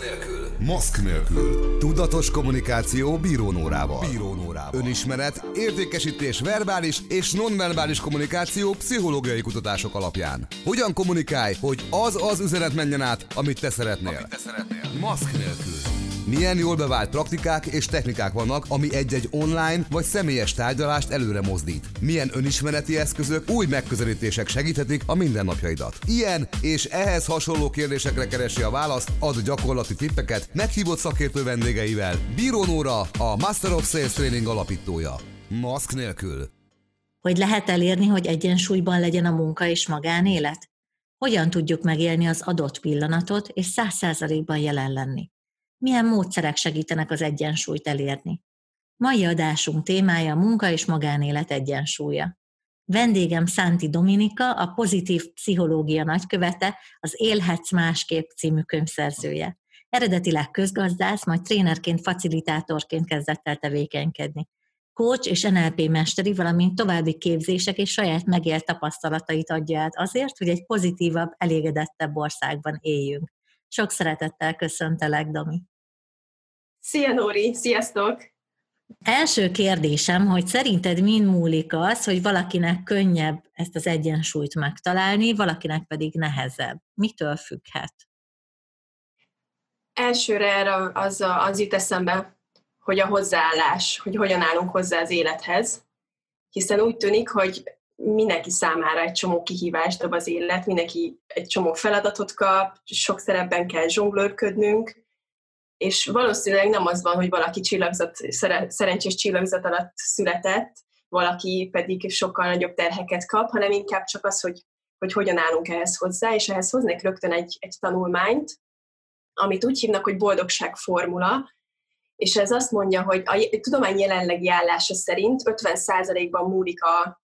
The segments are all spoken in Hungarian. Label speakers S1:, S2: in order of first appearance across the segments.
S1: nélkül. Maszk nélkül. Tudatos kommunikáció bírónórával.
S2: Bírónórával. Önismeret, értékesítés verbális és nonverbális kommunikáció pszichológiai kutatások alapján. Hogyan kommunikálj, hogy az az üzenet menjen át, amit te szeretnél. Amit te szeretnél. Maszk nélkül. Milyen jól bevált praktikák és technikák vannak, ami egy-egy online vagy személyes tárgyalást előre mozdít. Milyen önismereti eszközök, új megközelítések segíthetik a mindennapjaidat. Ilyen és ehhez hasonló kérdésekre keresi a választ, ad gyakorlati tippeket meghívott szakértő vendégeivel. Bíró Nóra, a Master of Sales Training alapítója. Maszk nélkül.
S3: Hogy lehet elérni, hogy egyensúlyban legyen a munka és magánélet? Hogyan tudjuk megélni az adott pillanatot és száz százalékban jelen lenni? Milyen módszerek segítenek az egyensúlyt elérni. Mai adásunk témája a munka és magánélet egyensúlya. Vendégem Szánti Dominika, a pozitív pszichológia nagykövete, az Élhetsz másképp című könyvszerzője. Eredetileg közgazdász, majd trénerként, facilitátorként kezdett el tevékenykedni. Coach és NLP mesteri, valamint további képzések és saját megélt tapasztalatait adja át azért, hogy egy pozitívabb, elégedettebb országban éljünk. Sok szeretettel köszöntelek, Domi.
S4: Szia Nóri, sziasztok!
S3: Első kérdésem, hogy szerinted mind múlik az, hogy valakinek könnyebb ezt az egyensúlyt megtalálni, valakinek pedig nehezebb. Mitől függhet?
S4: Elsőre erre az, az jut eszembe, hogy a hozzáállás, hogy hogyan állunk hozzá az élethez, hiszen úgy tűnik, hogy mindenki számára egy csomó kihívást dob az élet, mindenki egy csomó feladatot kap, sok szerepben kell zsonglőrködnünk, és valószínűleg nem az van, hogy valaki csillagzat, szerencsés csillagzat alatt született, valaki pedig sokkal nagyobb terheket kap, hanem inkább csak az, hogy, hogy hogyan állunk ehhez hozzá, és ehhez hoznék rögtön egy, egy tanulmányt, amit úgy hívnak, hogy boldogságformula, és ez azt mondja, hogy a tudomány jelenlegi állása szerint 50%-ban múlik a,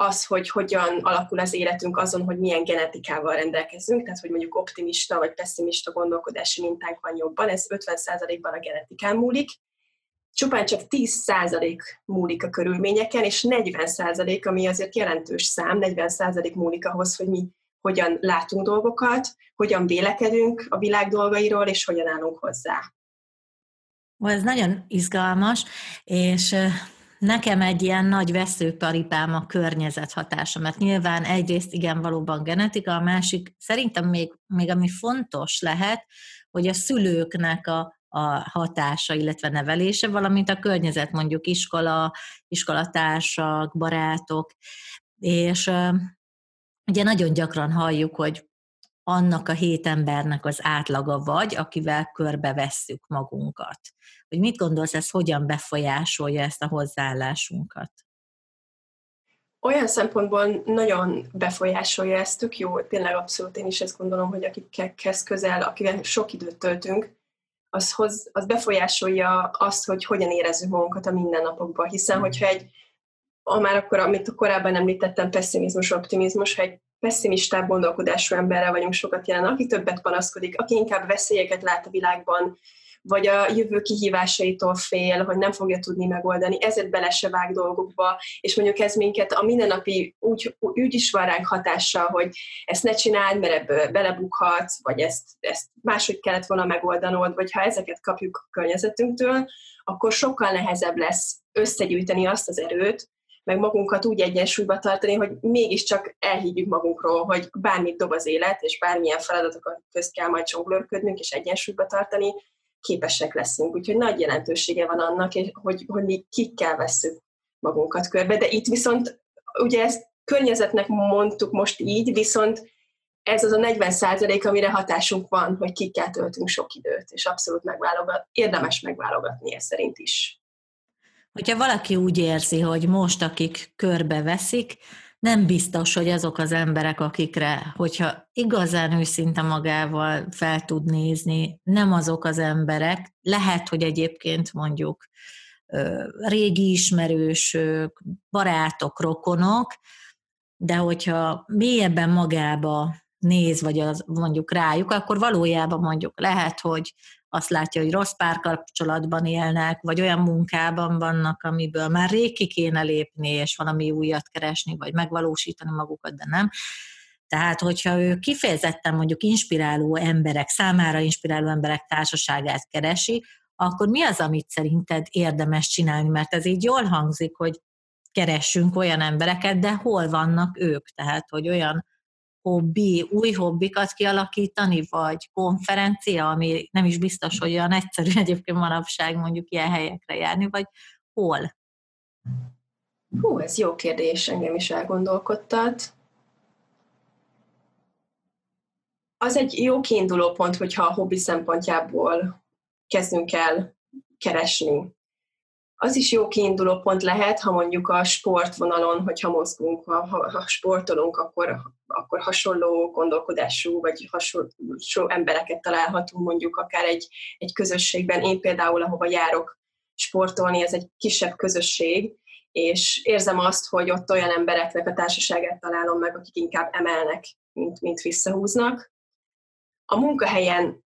S4: az, hogy hogyan alakul az életünk azon, hogy milyen genetikával rendelkezünk, tehát hogy mondjuk optimista vagy pessimista gondolkodási mintánk van jobban, ez 50%-ban a genetikán múlik, csupán csak 10% múlik a körülményeken, és 40%, ami azért jelentős szám, 40% múlik ahhoz, hogy mi hogyan látunk dolgokat, hogyan vélekedünk a világ dolgairól, és hogyan állunk hozzá.
S3: Ez nagyon izgalmas, és Nekem egy ilyen nagy veszőparipám a környezet hatása, mert nyilván egyrészt igen valóban genetika, a másik szerintem még, még ami fontos lehet, hogy a szülőknek a, a hatása, illetve nevelése, valamint a környezet, mondjuk iskola, iskolatársak, barátok, és ugye nagyon gyakran halljuk, hogy annak a hét embernek az átlaga vagy, akivel körbevesszük magunkat. Hogy mit gondolsz, ez hogyan befolyásolja ezt a hozzáállásunkat?
S4: Olyan szempontból nagyon befolyásolja ezt, tök jó, tényleg abszolút én is ezt gondolom, hogy akikhez közel, akivel sok időt töltünk, az, hoz, az befolyásolja azt, hogy hogyan érezzük magunkat a mindennapokban. Hiszen, mm. hogyha egy, a már akkor, amit korábban említettem, pessimizmus, optimizmus, ha egy pessimistább gondolkodású emberrel vagyunk sokat jelen, aki többet panaszkodik, aki inkább veszélyeket lát a világban, vagy a jövő kihívásaitól fél, hogy nem fogja tudni megoldani, ezért bele se vág dolgokba, és mondjuk ez minket a mindennapi úgy, úgy is van ránk hatással, hogy ezt ne csináld, mert ebből belebukhatsz, vagy ezt, ezt máshogy kellett volna megoldanod, vagy ha ezeket kapjuk a környezetünktől, akkor sokkal nehezebb lesz összegyűjteni azt az erőt, meg magunkat úgy egyensúlyba tartani, hogy mégiscsak elhiggyük magunkról, hogy bármit dob az élet, és bármilyen feladatokat közt kell majd csonglőrködnünk, és egyensúlyba tartani, képesek leszünk. Úgyhogy nagy jelentősége van annak, hogy, hogy mi kikkel vesszük magunkat körbe. De itt viszont, ugye ezt környezetnek mondtuk most így, viszont ez az a 40 százalék, amire hatásunk van, hogy kikkel töltünk sok időt, és abszolút megválogat, érdemes megválogatni ezt szerint is.
S3: Hogyha valaki úgy érzi, hogy most, akik körbeveszik, nem biztos, hogy azok az emberek, akikre, hogyha igazán őszinte magával fel tud nézni, nem azok az emberek, lehet, hogy egyébként mondjuk régi ismerősök, barátok, rokonok, de hogyha mélyebben magába néz, vagy az mondjuk rájuk, akkor valójában mondjuk lehet, hogy azt látja, hogy rossz párkapcsolatban élnek, vagy olyan munkában vannak, amiből már rég ki kéne lépni, és valami újat keresni, vagy megvalósítani magukat, de nem. Tehát, hogyha ő kifejezetten mondjuk inspiráló emberek, számára inspiráló emberek társaságát keresi, akkor mi az, amit szerinted érdemes csinálni? Mert ez így jól hangzik, hogy keressünk olyan embereket, de hol vannak ők? Tehát, hogy olyan hobbi, új hobbikat kialakítani, vagy konferencia, ami nem is biztos, hogy olyan egyszerű egyébként manapság mondjuk ilyen helyekre járni, vagy hol?
S4: Hú, ez jó kérdés, engem is elgondolkodtat. Az egy jó kiinduló pont, hogyha a hobbi szempontjából kezdünk el keresni. Az is jó kiinduló pont lehet, ha mondjuk a sportvonalon, hogyha mozgunk, ha, ha sportolunk, akkor, akkor hasonló gondolkodású, vagy hasonló embereket találhatunk mondjuk akár egy, egy közösségben. Én például, ahova járok sportolni, ez egy kisebb közösség, és érzem azt, hogy ott olyan embereknek a társaságát találom meg, akik inkább emelnek, mint, mint visszahúznak. A munkahelyen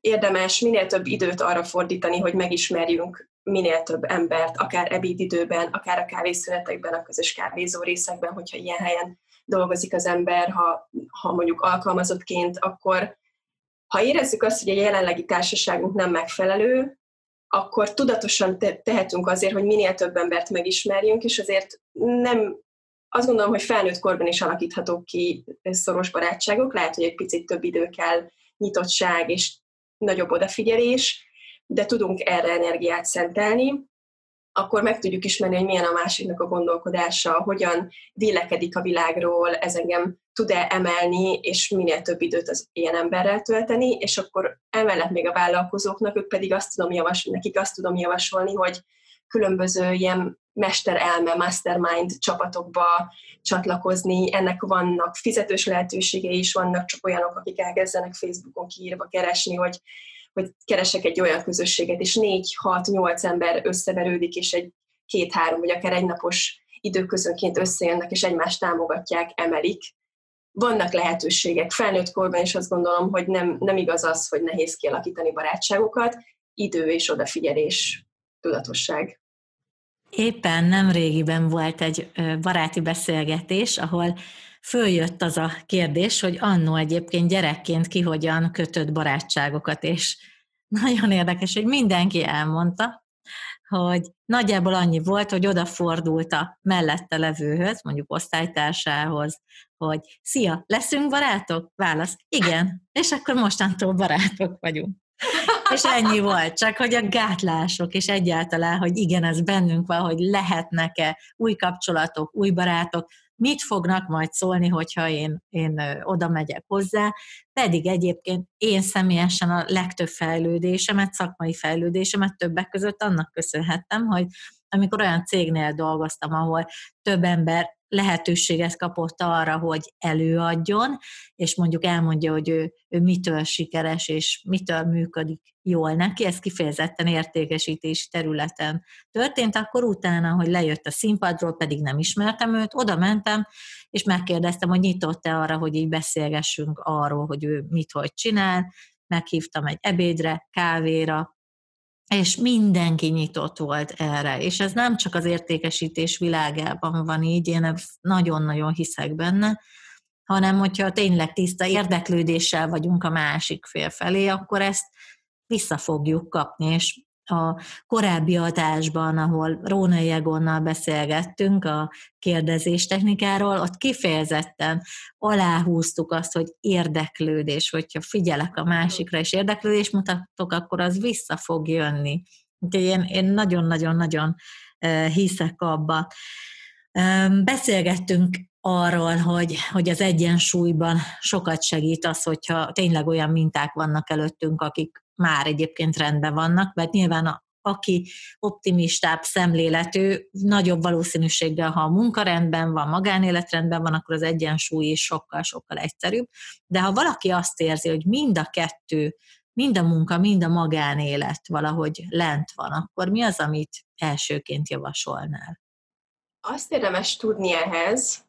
S4: érdemes minél több időt arra fordítani, hogy megismerjünk minél több embert, akár ebédidőben, akár a kávészünetekben, a közös kávézó részekben, hogyha ilyen helyen dolgozik az ember, ha, ha mondjuk alkalmazottként, akkor ha érezzük azt, hogy a jelenlegi társaságunk nem megfelelő, akkor tudatosan tehetünk azért, hogy minél több embert megismerjünk, és azért nem, azt gondolom, hogy felnőtt korban is alakíthatók ki szoros barátságok, lehet, hogy egy picit több idő kell, nyitottság és nagyobb odafigyelés, de tudunk erre energiát szentelni, akkor meg tudjuk ismerni, hogy milyen a másiknak a gondolkodása, hogyan vélekedik a világról, ez engem tud-e emelni, és minél több időt az ilyen emberrel tölteni, és akkor emellett még a vállalkozóknak, ők pedig azt tudom javasolni, nekik azt tudom javasolni, hogy különböző ilyen mesterelme, mastermind csapatokba csatlakozni. Ennek vannak fizetős lehetőségei is, vannak csak olyanok, akik elkezdenek Facebookon kiírva keresni, hogy hogy keresek egy olyan közösséget, és négy, hat, nyolc ember összeverődik, és egy két-három, vagy akár egy napos időközönként összejönnek, és egymást támogatják, emelik. Vannak lehetőségek. Felnőtt korban is azt gondolom, hogy nem, nem igaz az, hogy nehéz kialakítani barátságokat, idő és odafigyelés, tudatosság.
S3: Éppen nem régiben volt egy baráti beszélgetés, ahol följött az a kérdés, hogy annó egyébként gyerekként ki hogyan kötött barátságokat, és nagyon érdekes, hogy mindenki elmondta, hogy nagyjából annyi volt, hogy odafordult a mellette levőhöz, mondjuk osztálytársához, hogy szia, leszünk barátok? Válasz, igen. És akkor mostantól barátok vagyunk. És ennyi volt, csak hogy a gátlások, és egyáltalán, hogy igen, ez bennünk van, hogy lehetnek-e új kapcsolatok, új barátok, mit fognak majd szólni, hogyha én, én oda megyek hozzá, pedig egyébként én személyesen a legtöbb fejlődésemet, szakmai fejlődésemet többek között annak köszönhettem, hogy amikor olyan cégnél dolgoztam, ahol több ember lehetőséget kapott arra, hogy előadjon, és mondjuk elmondja, hogy ő, ő mitől sikeres, és mitől működik jól neki, ez kifejezetten értékesítési területen történt, akkor utána, hogy lejött a színpadról, pedig nem ismertem őt, oda mentem, és megkérdeztem, hogy nyitott-e arra, hogy így beszélgessünk arról, hogy ő mit, hogy csinál, meghívtam egy ebédre, kávéra, és mindenki nyitott volt erre. És ez nem csak az értékesítés világában van így, én nagyon-nagyon hiszek benne, hanem hogyha tényleg tiszta érdeklődéssel vagyunk a másik fél felé, akkor ezt vissza fogjuk kapni, és a korábbi adásban, ahol Róna Jegonnal beszélgettünk a kérdezés technikáról, ott kifejezetten aláhúztuk azt, hogy érdeklődés, hogyha figyelek a másikra, és érdeklődés mutatok, akkor az vissza fog jönni. Úgyhogy én, én nagyon-nagyon-nagyon hiszek abba. Beszélgettünk arról, hogy, hogy az egyensúlyban sokat segít az, hogyha tényleg olyan minták vannak előttünk, akik már egyébként rendben vannak, mert nyilván a, aki optimistább szemléletű, nagyobb valószínűséggel, ha a munkarendben van, magánéletrendben van, akkor az egyensúly is sokkal-sokkal egyszerűbb. De ha valaki azt érzi, hogy mind a kettő, mind a munka, mind a magánélet valahogy lent van, akkor mi az, amit elsőként javasolnál?
S4: Azt érdemes tudni ehhez,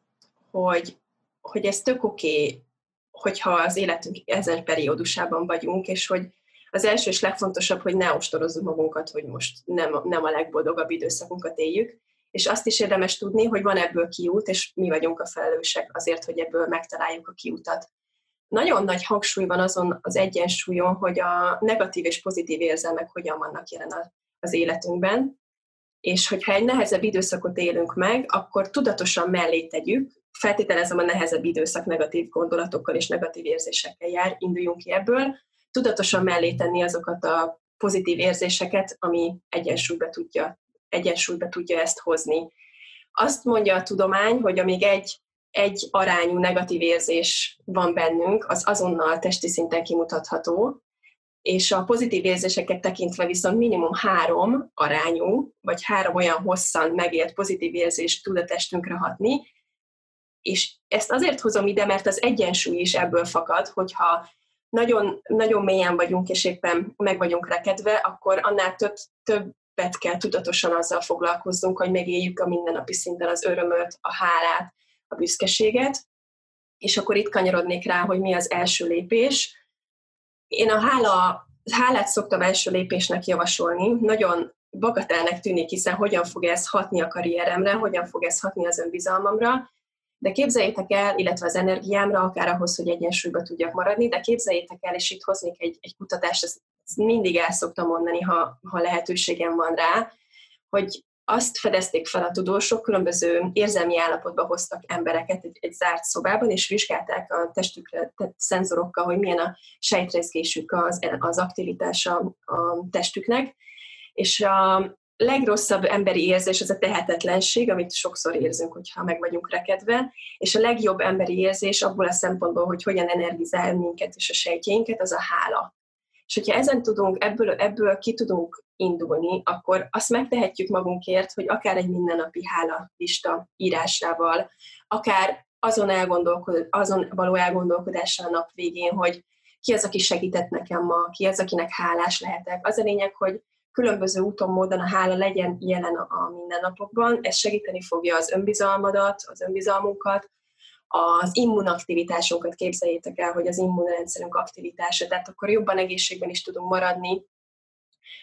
S4: hogy, hogy ez tök oké, okay, hogyha az életünk ezen periódusában vagyunk, és hogy az első és legfontosabb, hogy ne ostorozzuk magunkat, hogy most nem, nem a legboldogabb időszakunkat éljük, és azt is érdemes tudni, hogy van ebből kiút, és mi vagyunk a felelősek azért, hogy ebből megtaláljuk a kiutat. Nagyon nagy hangsúly van azon az egyensúlyon, hogy a negatív és pozitív érzelmek hogyan vannak jelen az életünkben, és hogyha egy nehezebb időszakot élünk meg, akkor tudatosan mellé tegyük, feltételezem a nehezebb időszak negatív gondolatokkal és negatív érzésekkel jár, induljunk ki ebből, tudatosan mellé tenni azokat a pozitív érzéseket, ami egyensúlyba tudja, egyensúlyba tudja ezt hozni. Azt mondja a tudomány, hogy amíg egy, egy arányú negatív érzés van bennünk, az azonnal testi szinten kimutatható, és a pozitív érzéseket tekintve viszont minimum három arányú, vagy három olyan hosszan megélt pozitív érzés tud a testünkre hatni, és ezt azért hozom ide, mert az egyensúly is ebből fakad, hogyha nagyon, nagyon mélyen vagyunk, és éppen meg vagyunk rekedve, akkor annál több, többet kell tudatosan azzal foglalkozzunk, hogy megéljük a mindennapi szinten az örömöt, a hálát, a büszkeséget, és akkor itt kanyarodnék rá, hogy mi az első lépés. Én a hála, hálát szoktam első lépésnek javasolni, nagyon bagatelnek tűnik, hiszen hogyan fog ez hatni a karrieremre, hogyan fog ez hatni az önbizalmamra, de képzeljétek el, illetve az energiámra, akár ahhoz, hogy egyensúlyba tudjak maradni, de képzeljétek el, és itt hoznék egy, egy kutatást, ezt, mindig el szoktam mondani, ha, ha lehetőségem van rá, hogy azt fedezték fel a tudósok, különböző érzelmi állapotba hoztak embereket egy, egy zárt szobában, és vizsgálták a testükre tett szenzorokkal, hogy milyen a sejtrezgésük, az, az aktivitása a testüknek, és a, legrosszabb emberi érzés az a tehetetlenség, amit sokszor érzünk, hogyha meg vagyunk rekedve, és a legjobb emberi érzés abból a szempontból, hogy hogyan energizál minket és a sejtjénket, az a hála. És hogyha ezen tudunk, ebből, ebből ki tudunk indulni, akkor azt megtehetjük magunkért, hogy akár egy mindennapi hála lista írásával, akár azon, elgondolkod, azon való elgondolkodással a nap végén, hogy ki az, aki segített nekem ma, ki az, akinek hálás lehetek. Az a lényeg, hogy különböző úton, módon a hála legyen jelen a mindennapokban. Ez segíteni fogja az önbizalmadat, az önbizalmunkat, az immunaktivitásunkat képzeljétek el, hogy az immunrendszerünk aktivitása, tehát akkor jobban egészségben is tudunk maradni,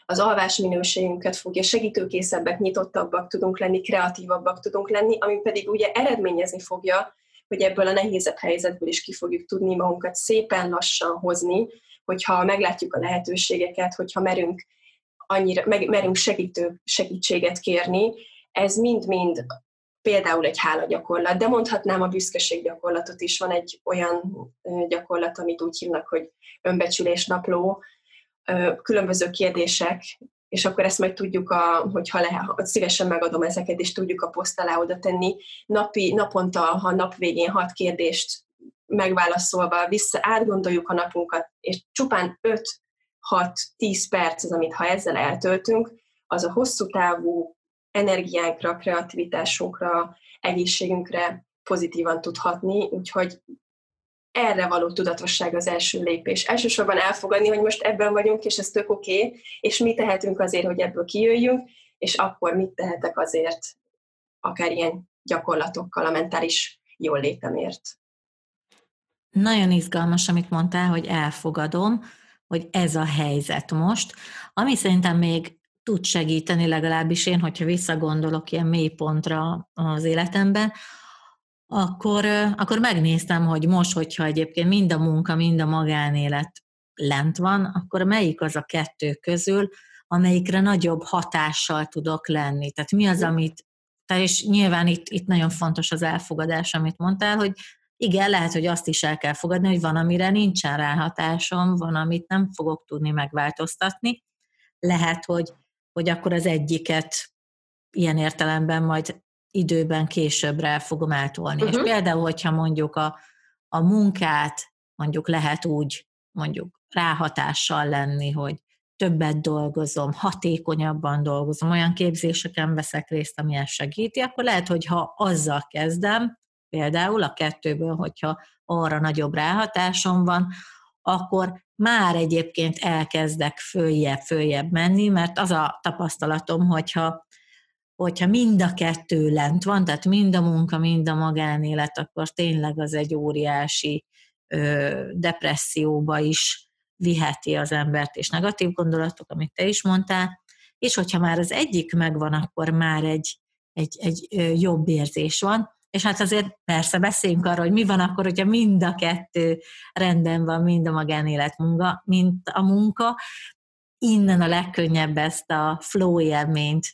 S4: az alvás minőségünket fogja, segítőkészebbek, nyitottabbak tudunk lenni, kreatívabbak tudunk lenni, ami pedig ugye eredményezni fogja, hogy ebből a nehézebb helyzetből is ki fogjuk tudni magunkat szépen lassan hozni, hogyha meglátjuk a lehetőségeket, hogyha merünk annyira, meg, merünk segítő segítséget kérni, ez mind-mind például egy hálagyakorlat, de mondhatnám a büszkeséggyakorlatot is. Van egy olyan gyakorlat, amit úgy hívnak, hogy önbecsülés napló, különböző kérdések, és akkor ezt majd tudjuk, a, hogyha le, szívesen megadom ezeket, és tudjuk a poszt alá oda tenni. Napi, naponta, ha nap végén hat kérdést megválaszolva vissza, átgondoljuk a napunkat, és csupán öt 6-10 perc az, amit ha ezzel eltöltünk, az a hosszú távú energiánkra, kreativitásunkra, egészségünkre pozitívan tud hatni, úgyhogy erre való tudatosság az első lépés. Elsősorban elfogadni, hogy most ebben vagyunk, és ez tök oké, okay, és mi tehetünk azért, hogy ebből kijöjjünk, és akkor mit tehetek azért, akár ilyen gyakorlatokkal a mentális jól létemért.
S3: Nagyon izgalmas, amit mondtál, hogy elfogadom, hogy ez a helyzet most, ami szerintem még tud segíteni, legalábbis én, hogyha visszagondolok ilyen mélypontra az életemben, akkor, akkor megnéztem, hogy most, hogyha egyébként mind a munka, mind a magánélet lent van, akkor melyik az a kettő közül, amelyikre nagyobb hatással tudok lenni. Tehát mi az, amit, és nyilván itt, itt nagyon fontos az elfogadás, amit mondtál, hogy igen, lehet, hogy azt is el kell fogadni, hogy van, amire nincsen ráhatásom, van, amit nem fogok tudni megváltoztatni. Lehet, hogy, hogy akkor az egyiket ilyen értelemben majd időben későbbre fogom eltolni. Uh-huh. És például, hogyha mondjuk a, a munkát mondjuk lehet úgy mondjuk ráhatással lenni, hogy többet dolgozom, hatékonyabban dolgozom, olyan képzéseken veszek részt, ami ezt segíti, akkor lehet, hogy ha azzal kezdem, például a kettőből, hogyha arra nagyobb ráhatásom van, akkor már egyébként elkezdek följebb, följebb menni, mert az a tapasztalatom, hogyha, hogyha mind a kettő lent van, tehát mind a munka, mind a magánélet, akkor tényleg az egy óriási ö, depresszióba is viheti az embert, és negatív gondolatok, amit te is mondtál, és hogyha már az egyik megvan, akkor már egy, egy, egy jobb érzés van. És hát azért persze beszéljünk arról, hogy mi van akkor, hogyha mind a kettő rendben van, mind a magánélet munka, mint a munka. Innen a legkönnyebb ezt a flow élményt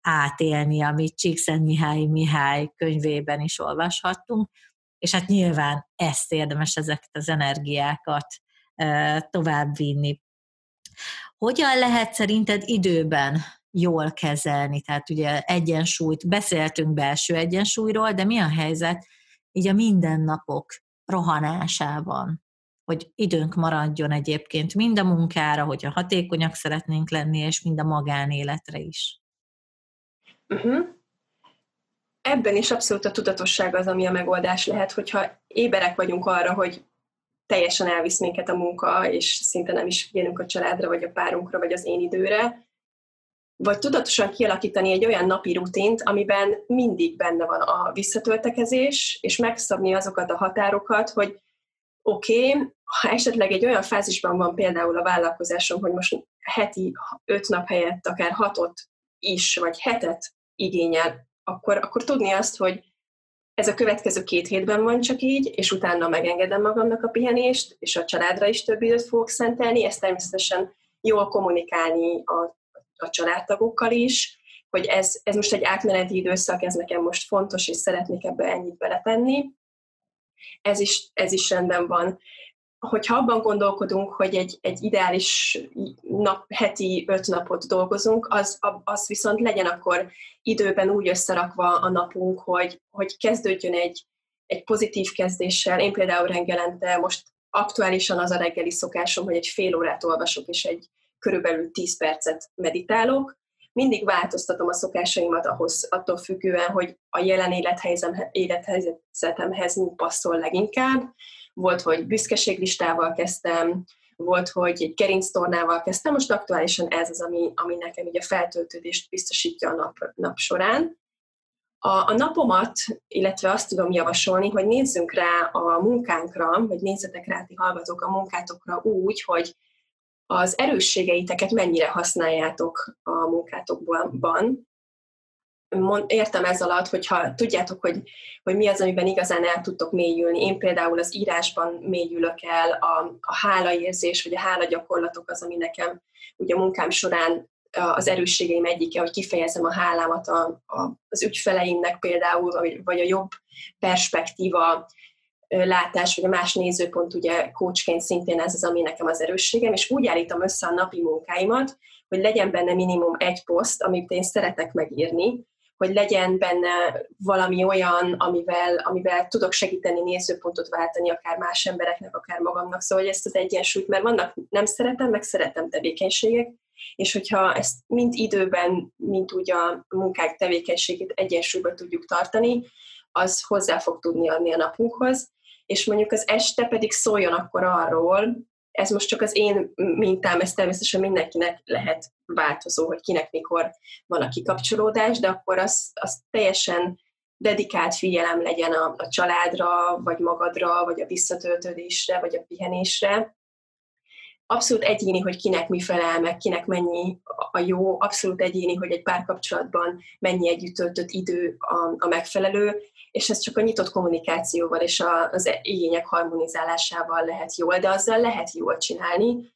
S3: átélni, amit Csíkszent Mihály Mihály könyvében is olvashattunk, és hát nyilván ezt érdemes ezeket az energiákat továbbvinni. Hogyan lehet szerinted időben jól kezelni? Tehát ugye egyensúlyt, beszéltünk belső egyensúlyról, de mi a helyzet így a mindennapok rohanásában? hogy időnk maradjon egyébként mind a munkára, hogyha hatékonyak szeretnénk lenni, és mind a magánéletre is.
S4: Uh-huh. Ebben is abszolút a tudatosság az, ami a megoldás lehet, hogyha éberek vagyunk arra, hogy teljesen elvisz minket a munka, és szinte nem is figyelünk a családra, vagy a párunkra, vagy az én időre, vagy tudatosan kialakítani egy olyan napi rutint, amiben mindig benne van a visszatöltekezés, és megszabni azokat a határokat, hogy oké, okay, ha esetleg egy olyan fázisban van például a vállalkozásom, hogy most heti öt nap helyett akár hatot is, vagy hetet igényel, akkor, akkor tudni azt, hogy ez a következő két hétben van csak így, és utána megengedem magamnak a pihenést, és a családra is több időt fogok szentelni, ezt természetesen jól kommunikálni a, a családtagokkal is, hogy ez, ez most egy átmeneti időszak, ez nekem most fontos, és szeretnék ebbe ennyit beletenni. Ez is, ez is rendben van hogyha abban gondolkodunk, hogy egy, egy ideális nap, heti öt napot dolgozunk, az, az viszont legyen akkor időben úgy összerakva a napunk, hogy, hogy kezdődjön egy, egy pozitív kezdéssel. Én például reggelente most aktuálisan az a reggeli szokásom, hogy egy fél órát olvasok, és egy körülbelül 10 percet meditálok. Mindig változtatom a szokásaimat ahhoz, attól függően, hogy a jelen élethelyzetemhez mi passzol leginkább volt, hogy büszkeséglistával kezdtem, volt, hogy egy gerinctornával kezdtem, most aktuálisan ez az, ami, ami nekem így a feltöltődést biztosítja a nap, nap során. A, a napomat, illetve azt tudom javasolni, hogy nézzünk rá a munkánkra, vagy nézzetek rá ti hallgatók a munkátokra úgy, hogy az erősségeiteket mennyire használjátok a munkátokban, értem ez alatt, hogyha tudjátok, hogy, hogy mi az, amiben igazán el tudtok mélyülni. Én például az írásban mélyülök el, a, a hálaérzés, vagy a hála gyakorlatok az, ami nekem ugye a munkám során az erősségeim egyike, hogy kifejezem a hálámat a, a, az ügyfeleimnek például, vagy, a jobb perspektíva látás, vagy a más nézőpont, ugye coachként szintén ez az, ami nekem az erősségem, és úgy állítom össze a napi munkáimat, hogy legyen benne minimum egy poszt, amit én szeretek megírni, hogy legyen benne valami olyan, amivel, amivel tudok segíteni nézőpontot váltani, akár más embereknek, akár magamnak. Szóval hogy ezt az egyensúlyt, mert vannak nem szeretem, meg szeretem tevékenységek, és hogyha ezt mind időben, mint úgy a munkák tevékenységét egyensúlyban tudjuk tartani, az hozzá fog tudni adni a napunkhoz, és mondjuk az este pedig szóljon akkor arról, ez most csak az én mintám, ez természetesen mindenkinek lehet változó, hogy kinek mikor van a kikapcsolódás, de akkor az, az teljesen dedikált figyelem legyen a, a családra, vagy magadra, vagy a visszatöltődésre, vagy a pihenésre. Abszolút egyéni, hogy kinek mi felel meg, kinek mennyi a jó, abszolút egyéni, hogy egy párkapcsolatban mennyi együtt töltött idő a, a megfelelő, és ez csak a nyitott kommunikációval és a, az igények harmonizálásával lehet jól, de azzal lehet jól csinálni,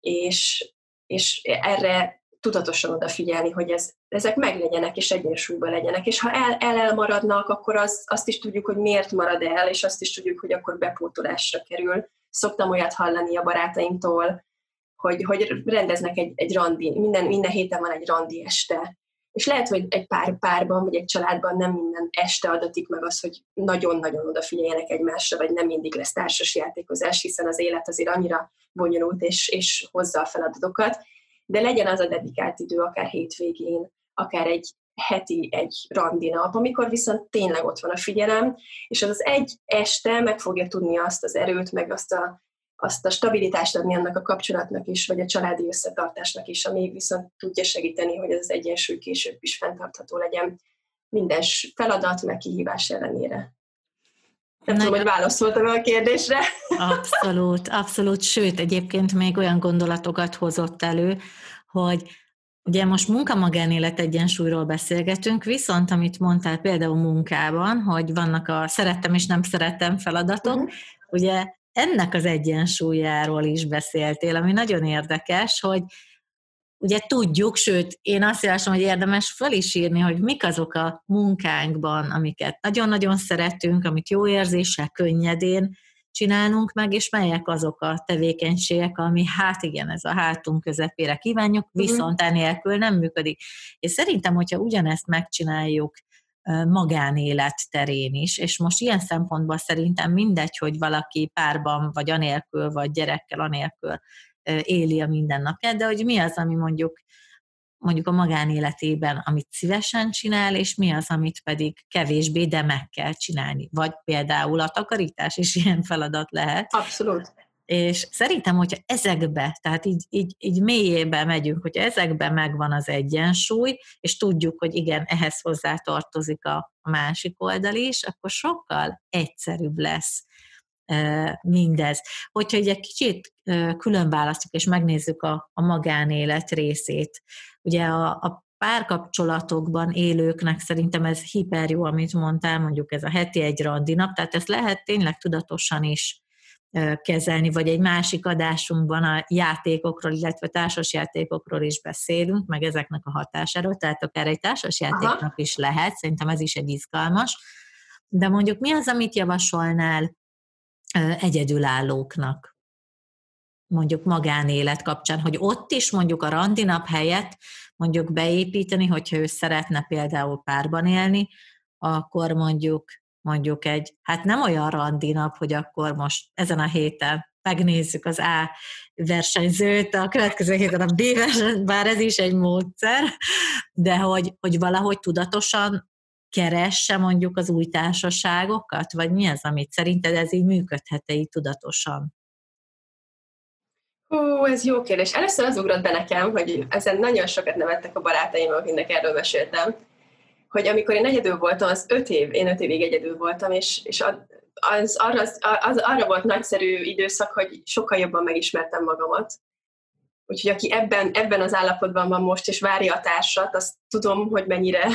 S4: és, és erre tudatosan odafigyelni, hogy ez, ezek meglegyenek és egyensúlyban legyenek. És ha el, el elmaradnak, akkor az, azt is tudjuk, hogy miért marad el, és azt is tudjuk, hogy akkor bepótolásra kerül. Szoktam olyat hallani a barátaimtól, hogy, hogy rendeznek egy, egy randi, minden, minden héten van egy randi este, és lehet, hogy egy pár párban, vagy egy családban nem minden este adatik meg az, hogy nagyon-nagyon odafigyeljenek egymásra, vagy nem mindig lesz társas játékozás, hiszen az élet azért annyira bonyolult, és, és hozza a feladatokat, de legyen az a dedikált idő, akár hétvégén, akár egy heti egy randi nap, amikor viszont tényleg ott van a figyelem, és az az egy este meg fogja tudni azt az erőt, meg azt a azt a stabilitást adni annak a kapcsolatnak is, vagy a családi összetartásnak is, ami viszont tudja segíteni, hogy ez az egyensúly később is fenntartható legyen minden feladat, meg kihívás ellenére. Nem tudom, hogy válaszoltam a kérdésre.
S3: Abszolút, abszolút. Sőt, egyébként még olyan gondolatokat hozott elő, hogy Ugye most munka-magánélet egyensúlyról beszélgetünk, viszont amit mondtál például munkában, hogy vannak a szerettem és nem szerettem feladatok, uh-huh. ugye ennek az egyensúlyáról is beszéltél, ami nagyon érdekes, hogy ugye tudjuk, sőt, én azt javaslom, hogy érdemes föl is írni, hogy mik azok a munkánkban, amiket nagyon-nagyon szeretünk, amit jó érzéssel, könnyedén csinálnunk meg, és melyek azok a tevékenységek, ami hát igen, ez a hátunk közepére kívánjuk, mhm. viszont enélkül nem működik. És szerintem, hogyha ugyanezt megcsináljuk magánélet terén is, és most ilyen szempontból szerintem mindegy, hogy valaki párban, vagy anélkül, vagy gyerekkel anélkül éli a mindennapját, de hogy mi az, ami mondjuk mondjuk a magánéletében, amit szívesen csinál, és mi az, amit pedig kevésbé, de meg kell csinálni. Vagy például a takarítás is ilyen feladat lehet.
S4: Abszolút.
S3: És szerintem, hogyha ezekbe, tehát így, így, így mélyébe megyünk, hogyha ezekbe megvan az egyensúly, és tudjuk, hogy igen, ehhez hozzá tartozik a másik oldal is, akkor sokkal egyszerűbb lesz mindez. Hogyha egy kicsit külön választjuk, és megnézzük a, a magánélet részét, ugye a, a párkapcsolatokban élőknek szerintem ez hiper jó, amit mondtál, mondjuk ez a heti egy randi nap, tehát ezt lehet tényleg tudatosan is kezelni, vagy egy másik adásunkban a játékokról, illetve társasjátékokról is beszélünk, meg ezeknek a hatásáról, tehát akár egy társasjátéknak Aha. is lehet, szerintem ez is egy izgalmas. De mondjuk mi az, amit javasolnál egyedülállóknak? mondjuk magánélet kapcsán, hogy ott is mondjuk a randinap helyett mondjuk beépíteni, hogyha ő szeretne például párban élni, akkor mondjuk mondjuk egy, hát nem olyan randinap, hogy akkor most ezen a héten megnézzük az A versenyzőt, a következő héten a B versenyt, bár ez is egy módszer, de hogy, hogy valahogy tudatosan keresse mondjuk az új társaságokat, vagy mi az, amit szerinted ez így működhet-e így tudatosan?
S4: Hú, ez jó kérdés. Először az ugrott be nekem, hogy ezen nagyon sokat nevettek a barátaim, akiknek erről meséltem, hogy amikor én egyedül voltam, az öt év, én öt évig egyedül voltam, és, és az, arra, az, az, arra volt nagyszerű időszak, hogy sokkal jobban megismertem magamat. Úgyhogy aki ebben, ebben az állapotban van most, és várja a társat, azt tudom, hogy mennyire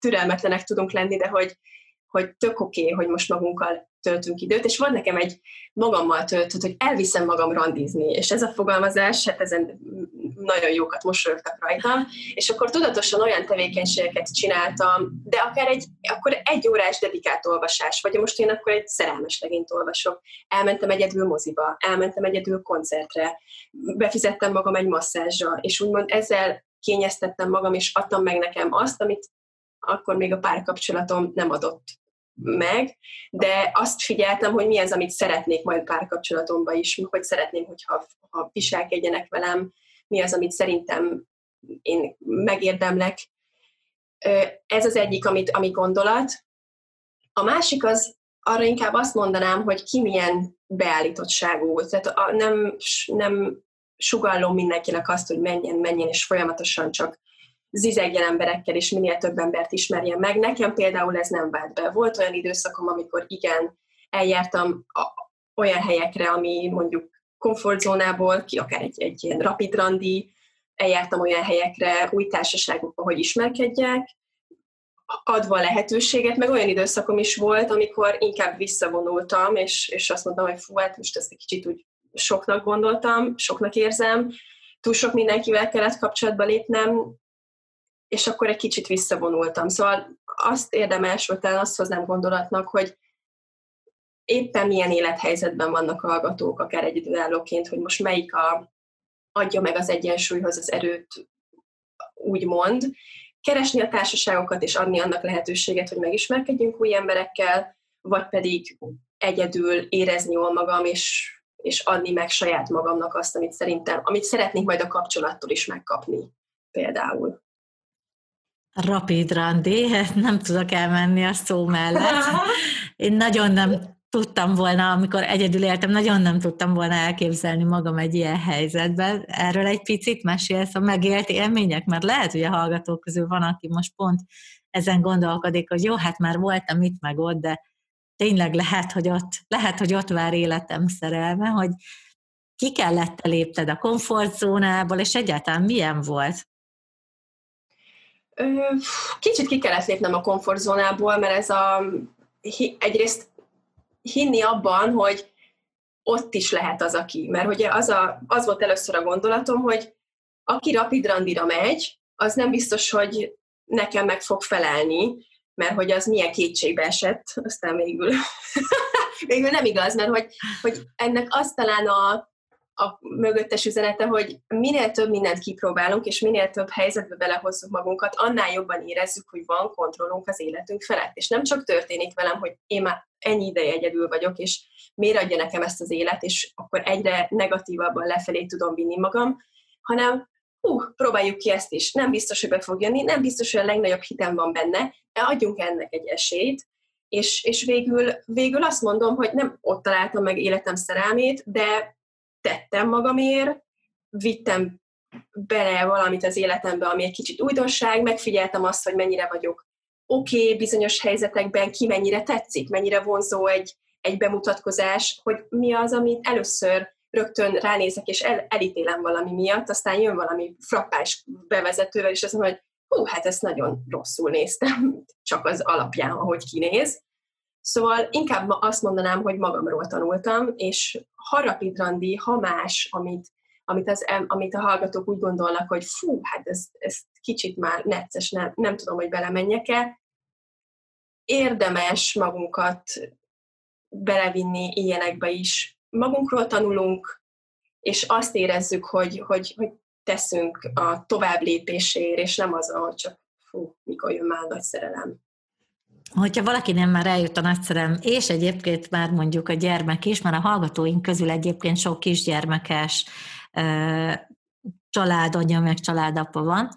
S4: türelmetlenek tudunk lenni, de hogy, hogy tök oké, okay, hogy most magunkkal töltünk időt, és van nekem egy magammal töltött, hogy elviszem magam randizni, és ez a fogalmazás, hát ezen nagyon jókat mosolyogtak rajtam, és akkor tudatosan olyan tevékenységeket csináltam, de akár egy, akkor egy órás dedikált olvasás, vagy most én akkor egy szerelmes legényt olvasok. Elmentem egyedül moziba, elmentem egyedül koncertre, befizettem magam egy masszázsra, és úgymond ezzel kényeztettem magam, és adtam meg nekem azt, amit akkor még a párkapcsolatom nem adott meg, de azt figyeltem, hogy mi az, amit szeretnék majd párkapcsolatomban is, hogy szeretném, hogyha ha viselkedjenek velem, mi az, amit szerintem én megérdemlek. Ez az egyik, amit, ami gondolat. A másik az, arra inkább azt mondanám, hogy ki milyen beállítottságú. Tehát a, nem, nem sugallom mindenkinek azt, hogy menjen, menjen, és folyamatosan csak zizegjen emberekkel, és minél több embert ismerjen meg. Nekem például ez nem vált be. Volt olyan időszakom, amikor igen, eljártam a, olyan helyekre, ami mondjuk komfortzónából, ki akár egy, egy ilyen rapid randi, eljártam olyan helyekre, új társaságokba, hogy ismerkedjek, adva lehetőséget, meg olyan időszakom is volt, amikor inkább visszavonultam, és, és azt mondtam, hogy fú, hát most ezt egy kicsit úgy soknak gondoltam, soknak érzem, túl sok mindenkivel kellett kapcsolatba lépnem, és akkor egy kicsit visszavonultam. Szóval azt érdemes, vagy talán azt hoznám gondolatnak, hogy éppen milyen élethelyzetben vannak a hallgatók, akár egyedülállóként, hogy most melyik a, adja meg az egyensúlyhoz az erőt, úgymond. Keresni a társaságokat és adni annak lehetőséget, hogy megismerkedjünk új emberekkel, vagy pedig egyedül érezni jól magam, és, és adni meg saját magamnak azt, amit szerintem, amit szeretnék majd a kapcsolattól is megkapni például.
S3: Rapid randi, hát nem tudok elmenni a szó mellett. Én nagyon nem tudtam volna, amikor egyedül éltem, nagyon nem tudtam volna elképzelni magam egy ilyen helyzetben. Erről egy picit mesélsz a megélt élmények, mert lehet, hogy a hallgatók közül van, aki most pont ezen gondolkodik, hogy jó, hát már voltam itt meg ott, de tényleg lehet, hogy ott, lehet, hogy ott vár életem szerelme, hogy ki kellett lépted a komfortzónából, és egyáltalán milyen volt
S4: Kicsit ki kellett lépnem a komfortzónából, mert ez a egyrészt hinni abban, hogy ott is lehet az, aki. Mert ugye az, a, az volt először a gondolatom, hogy aki rapid randira megy, az nem biztos, hogy nekem meg fog felelni, mert hogy az milyen kétségbe esett, aztán végül, végül nem igaz, mert hogy, hogy ennek az talán a, a mögöttes üzenete, hogy minél több mindent kipróbálunk, és minél több helyzetbe belehozzuk magunkat, annál jobban érezzük, hogy van kontrollunk az életünk felett. És nem csak történik velem, hogy én már ennyi ideje egyedül vagyok, és miért adja nekem ezt az élet, és akkor egyre negatívabban lefelé tudom vinni magam, hanem hú, próbáljuk ki ezt is. Nem biztos, hogy be fog jönni, nem biztos, hogy a legnagyobb hitem van benne, de adjunk ennek egy esélyt, és, és végül, végül azt mondom, hogy nem ott találtam meg életem szerelmét, de tettem magamért, vittem bele valamit az életembe, ami egy kicsit újdonság, megfigyeltem azt, hogy mennyire vagyok oké okay, bizonyos helyzetekben, ki mennyire tetszik, mennyire vonzó egy, egy bemutatkozás, hogy mi az, amit először rögtön ránézek, és el, elítélem valami miatt, aztán jön valami frappás bevezetővel, és azt mondom, hogy hú, hát ezt nagyon rosszul néztem, csak az alapján, ahogy kinéz. Szóval inkább azt mondanám, hogy magamról tanultam, és ha rapid randi, ha más, amit, amit, az, amit a hallgatók úgy gondolnak, hogy fú, hát ez, ez kicsit már necces, nem, nem tudom, hogy belemenjek-e, érdemes magunkat belevinni ilyenekbe is. Magunkról tanulunk, és azt érezzük, hogy, hogy, hogy teszünk a tovább lépésért, és nem az, hogy csak fú, mikor jön már nagy szerelem
S3: hogyha valaki nem már eljut a nagyszerem, és egyébként már mondjuk a gyermek is, mert a hallgatóink közül egyébként sok kisgyermekes családanya, meg családapa van,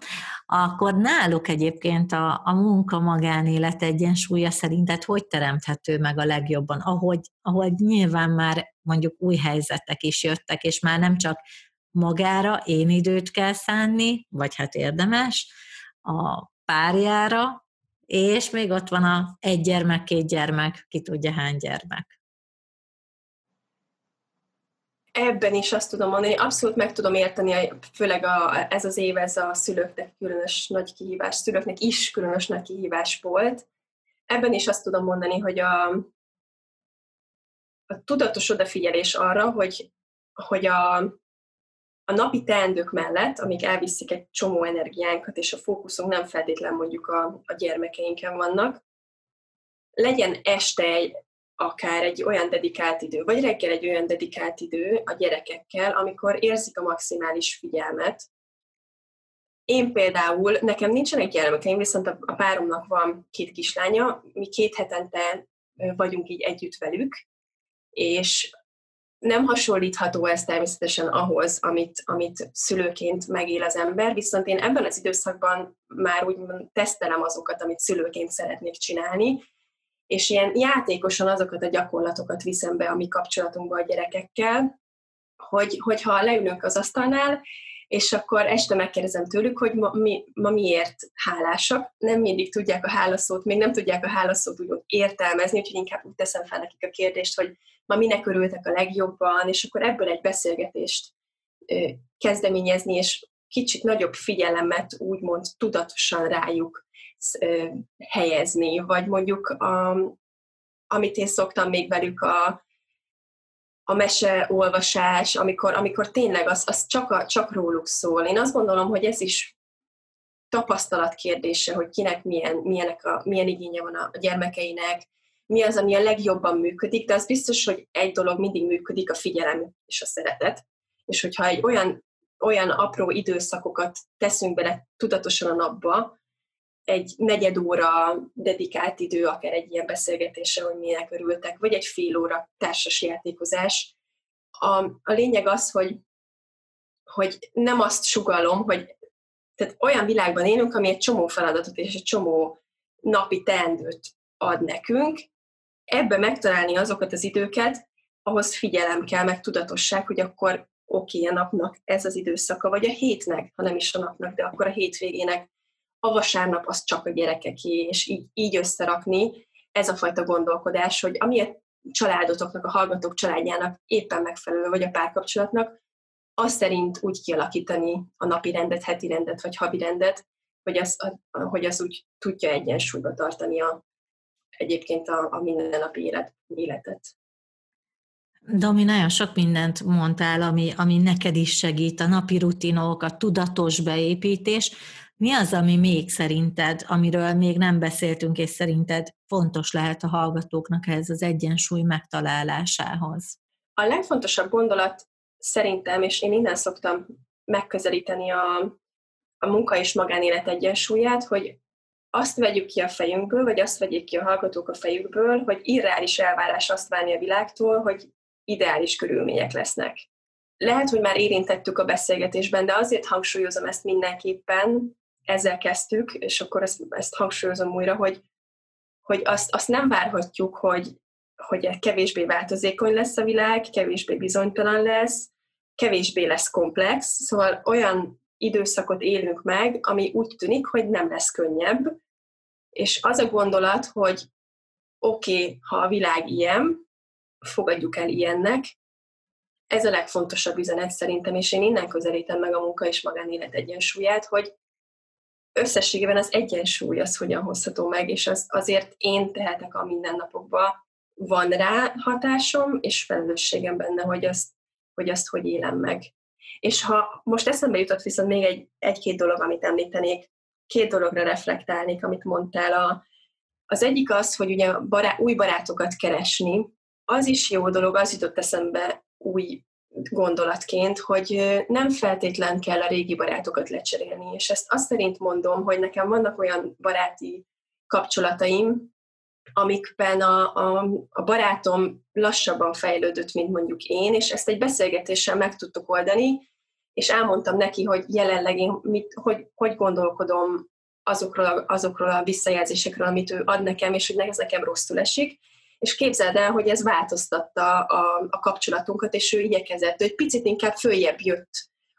S3: akkor náluk egyébként a, a munka-magánélet egyensúlya szerinted hogy teremthető meg a legjobban, ahogy, ahogy nyilván már mondjuk új helyzetek is jöttek, és már nem csak magára én időt kell szánni, vagy hát érdemes, a párjára, és még ott van a egy gyermek, két gyermek, ki tudja hány gyermek.
S4: Ebben is azt tudom mondani, abszolút meg tudom érteni, főleg a, ez az év, ez a szülőknek különös nagy kihívás, szülőknek is különös nagy kihívás volt. Ebben is azt tudom mondani, hogy a, a tudatos odafigyelés arra, hogy, hogy a, a napi teendők mellett, amik elviszik egy csomó energiánkat, és a fókuszunk nem feltétlen mondjuk a, a gyermekeinken vannak, legyen este egy, akár egy olyan dedikált idő, vagy reggel egy olyan dedikált idő a gyerekekkel, amikor érzik a maximális figyelmet. Én például, nekem nincsenek gyermekeim, viszont a, a páromnak van két kislánya, mi két hetente vagyunk így együtt velük, és nem hasonlítható ez természetesen ahhoz, amit, amit szülőként megél az ember, viszont én ebben az időszakban már úgy tesztelem azokat, amit szülőként szeretnék csinálni, és ilyen játékosan azokat a gyakorlatokat viszem be a mi kapcsolatunkba a gyerekekkel, hogy, hogyha leülünk az asztalnál, és akkor este megkérdezem tőlük, hogy ma, mi, ma miért hálásak. Nem mindig tudják a hálaszót, még nem tudják a hálaszót úgy értelmezni, úgyhogy inkább úgy teszem fel nekik a kérdést, hogy ma minek örültek a legjobban, és akkor ebből egy beszélgetést kezdeményezni, és kicsit nagyobb figyelemet úgymond tudatosan rájuk helyezni, vagy mondjuk a, amit én szoktam még velük a, a meseolvasás, amikor, amikor tényleg az, az csak, a, csak róluk szól. Én azt gondolom, hogy ez is tapasztalat kérdése, hogy kinek milyen, milyenek a, milyen igénye van a gyermekeinek, mi az, ami a legjobban működik, de az biztos, hogy egy dolog mindig működik, a figyelem és a szeretet. És hogyha egy olyan, olyan apró időszakokat teszünk bele tudatosan a napba, egy negyed óra dedikált idő, akár egy ilyen beszélgetésre, hogy milyenek örültek, vagy egy fél óra társas játékozás. A, a lényeg az, hogy, hogy nem azt sugalom, hogy tehát olyan világban élünk, ami egy csomó feladatot és egy csomó napi teendőt ad nekünk, ebbe megtalálni azokat az időket, ahhoz figyelem kell, meg tudatosság, hogy akkor oké, okay, a napnak ez az időszaka, vagy a hétnek, ha nem is a napnak, de akkor a hétvégének. A vasárnap az csak a gyerekeké, és így, így összerakni. Ez a fajta gondolkodás, hogy ami a családotoknak, a hallgatók családjának éppen megfelelő, vagy a párkapcsolatnak, azt szerint úgy kialakítani a napi rendet, heti rendet, vagy havi rendet, hogy az, hogy az úgy tudja egyensúlyba tartani a, egyébként a, a mindennapi élet, életet.
S3: Domi, nagyon sok mindent mondtál, ami, ami neked is segít, a napi rutinok, a tudatos beépítés. Mi az, ami még szerinted, amiről még nem beszéltünk, és szerinted fontos lehet a hallgatóknak ez az egyensúly megtalálásához?
S4: A legfontosabb gondolat szerintem, és én innen szoktam megközelíteni a, a munka és magánélet egyensúlyát, hogy azt vegyük ki a fejünkből, vagy azt vegyék ki a hallgatók a fejükből, hogy irreális elvárás azt várni a világtól, hogy ideális körülmények lesznek. Lehet, hogy már érintettük a beszélgetésben, de azért hangsúlyozom ezt mindenképpen, ezzel kezdtük, és akkor ezt, ezt hangsúlyozom újra, hogy, hogy azt, azt nem várhatjuk, hogy, hogy kevésbé változékony lesz a világ, kevésbé bizonytalan lesz, kevésbé lesz komplex, szóval olyan időszakot élünk meg, ami úgy tűnik, hogy nem lesz könnyebb, és az a gondolat, hogy oké, okay, ha a világ ilyen, fogadjuk el ilyennek, ez a legfontosabb üzenet szerintem, és én innen közelítem meg a munka és magánélet egyensúlyát, hogy összességében az egyensúly az hogyan hozható meg, és az, azért én tehetek a mindennapokban, van rá hatásom, és felelősségem benne, hogy azt, hogy azt hogy élem meg. És ha most eszembe jutott viszont még egy, egy-két dolog, amit említenék, két dologra reflektálnék, amit mondtál. A, az egyik az, hogy ugye bará, új barátokat keresni, az is jó dolog, az jutott eszembe új gondolatként, hogy nem feltétlen kell a régi barátokat lecserélni, és ezt azt szerint mondom, hogy nekem vannak olyan baráti kapcsolataim, amikben a, a, a barátom lassabban fejlődött, mint mondjuk én, és ezt egy beszélgetéssel meg tudtuk oldani, és elmondtam neki, hogy jelenleg én mit, hogy, hogy gondolkodom azokról, azokról a visszajelzésekről, amit ő ad nekem, és hogy ez nekem rosszul esik, és képzeld el, hogy ez változtatta a, a kapcsolatunkat, és ő igyekezett, hogy picit inkább följebb jött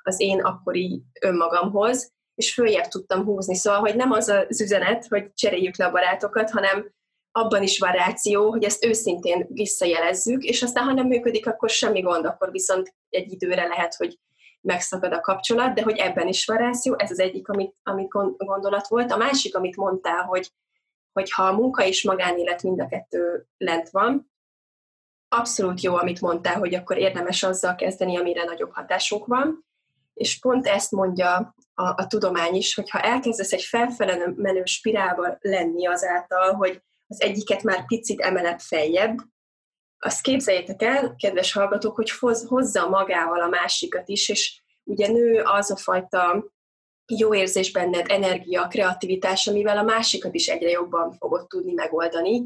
S4: az én akkori önmagamhoz, és följebb tudtam húzni. Szóval, hogy nem az az üzenet, hogy cseréljük le a barátokat, hanem abban is van ráció, hogy ezt őszintén visszajelezzük, és aztán, ha nem működik, akkor semmi gond, akkor viszont egy időre lehet, hogy megszakad a kapcsolat, de hogy ebben is van ráció, ez az egyik, amit, amit gondolat volt. A másik, amit mondtál, hogy hogyha a munka és magánélet mind a kettő lent van, abszolút jó, amit mondtál, hogy akkor érdemes azzal kezdeni, amire nagyobb hatásunk van, és pont ezt mondja a, a tudomány is, hogy ha elkezdesz egy felfelé menő spirálba lenni azáltal, hogy az egyiket már picit emelet feljebb, azt képzeljétek el, kedves hallgatók, hogy hozza magával a másikat is, és ugye nő az a fajta jó érzés benned, energia, kreativitás, amivel a másikat is egyre jobban fogod tudni megoldani.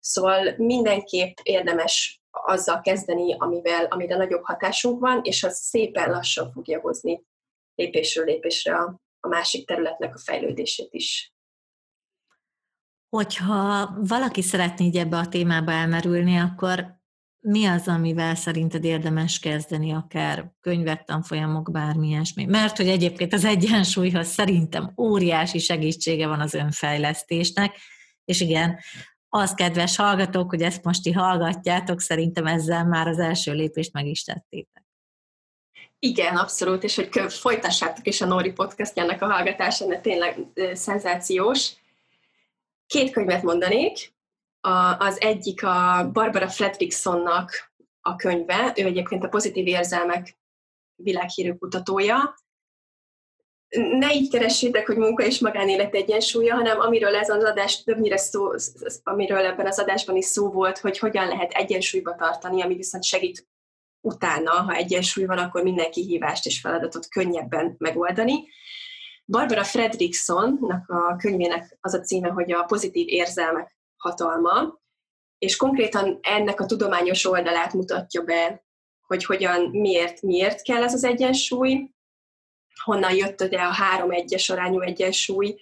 S4: Szóval mindenképp érdemes azzal kezdeni, amivel, amire nagyobb hatásunk van, és az szépen lassan fogja hozni lépésről lépésre a, a másik területnek a fejlődését is.
S3: Hogyha valaki szeretné így ebbe a témába elmerülni, akkor mi az, amivel szerinted érdemes kezdeni, akár könyvek, tanfolyamok, bármi ilyesmi? Mert hogy egyébként az egyensúlyhoz szerintem óriási segítsége van az önfejlesztésnek, és igen, az kedves hallgatók, hogy ezt most ti hallgatjátok, szerintem ezzel már az első lépést meg is tettétek.
S4: Igen, abszolút, és hogy folytassátok is a Nóri podcastjának a hallgatását, mert tényleg szenzációs. Két könyvet mondanék. A, az egyik a Barbara Fredricksonnak a könyve, ő egyébként a pozitív érzelmek világhírű kutatója. Ne így keressétek, hogy munka és magánélet egyensúlya, hanem amiről ez az adás többnyire szó, amiről ebben az adásban is szó volt, hogy hogyan lehet egyensúlyba tartani, ami viszont segít utána, ha egyensúly van, akkor minden kihívást és feladatot könnyebben megoldani. Barbara Fredricksonnak a könyvének az a címe, hogy a pozitív érzelmek hatalma, és konkrétan ennek a tudományos oldalát mutatja be, hogy hogyan, miért, miért kell ez az egyensúly, honnan jött ugye a három egyes arányú egyensúly,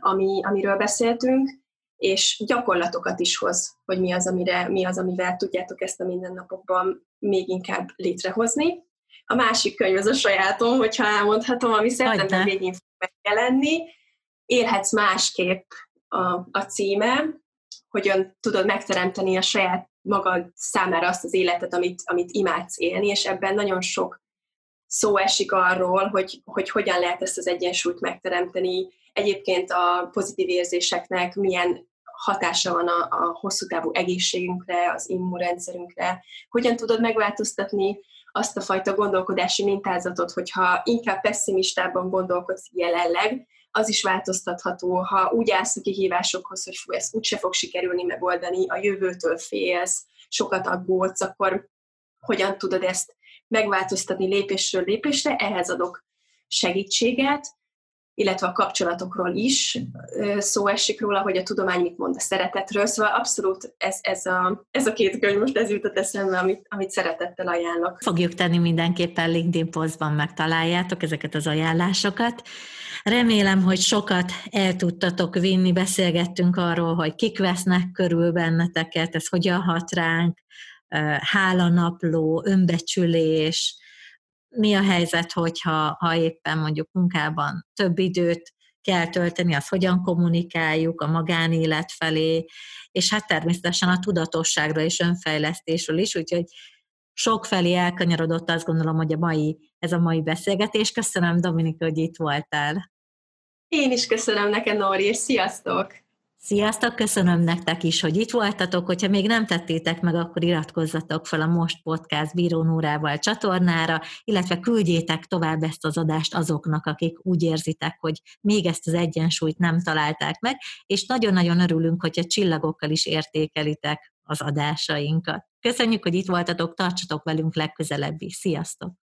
S4: ami, amiről beszéltünk, és gyakorlatokat is hoz, hogy mi az, amire, mi az, amivel tudjátok ezt a mindennapokban még inkább létrehozni. A másik könyv az a sajátom, hogyha elmondhatom, ami szeptember végén fog megjelenni. Élhetsz másképp a, a címe, hogyan tudod megteremteni a saját magad számára azt az életet, amit, amit imádsz élni, és ebben nagyon sok szó esik arról, hogy, hogy hogyan lehet ezt az egyensúlyt megteremteni. Egyébként a pozitív érzéseknek milyen hatása van a, a hosszú távú egészségünkre, az immunrendszerünkre, hogyan tudod megváltoztatni azt a fajta gondolkodási mintázatot, hogyha inkább pessimistában gondolkodsz jelenleg, az is változtatható, ha úgy állsz a kihívásokhoz, hogy fú, ezt úgyse fog sikerülni megoldani, a jövőtől félsz, sokat aggódsz, akkor hogyan tudod ezt megváltoztatni lépésről lépésre, ehhez adok segítséget, illetve a kapcsolatokról is szó esik róla, hogy a tudomány mit mond a szeretetről, szóval abszolút ez, ez, a, ez a két könyv most ez jutott eszembe, amit, amit szeretettel ajánlok.
S3: Fogjuk tenni mindenképpen LinkedIn posztban megtaláljátok ezeket az ajánlásokat. Remélem, hogy sokat el tudtatok vinni, beszélgettünk arról, hogy kik vesznek körül benneteket, ez hogyan hat ránk, hálanapló, önbecsülés, mi a helyzet, hogyha ha éppen mondjuk munkában több időt kell tölteni, azt hogyan kommunikáljuk a magánélet felé, és hát természetesen a tudatosságra és önfejlesztésről is, úgyhogy sok felé elkanyarodott azt gondolom, hogy a mai, ez a mai beszélgetés. Köszönöm, Dominika, hogy itt voltál.
S4: Én is köszönöm neked, Nóri, és sziasztok!
S3: Sziasztok, köszönöm nektek is, hogy itt voltatok. Hogyha még nem tettétek meg, akkor iratkozzatok fel a Most Podcast Bíró Nórával csatornára, illetve küldjétek tovább ezt az adást azoknak, akik úgy érzitek, hogy még ezt az egyensúlyt nem találták meg, és nagyon-nagyon örülünk, hogyha csillagokkal is értékelitek az adásainkat. Köszönjük, hogy itt voltatok, tartsatok velünk legközelebb is. Sziasztok!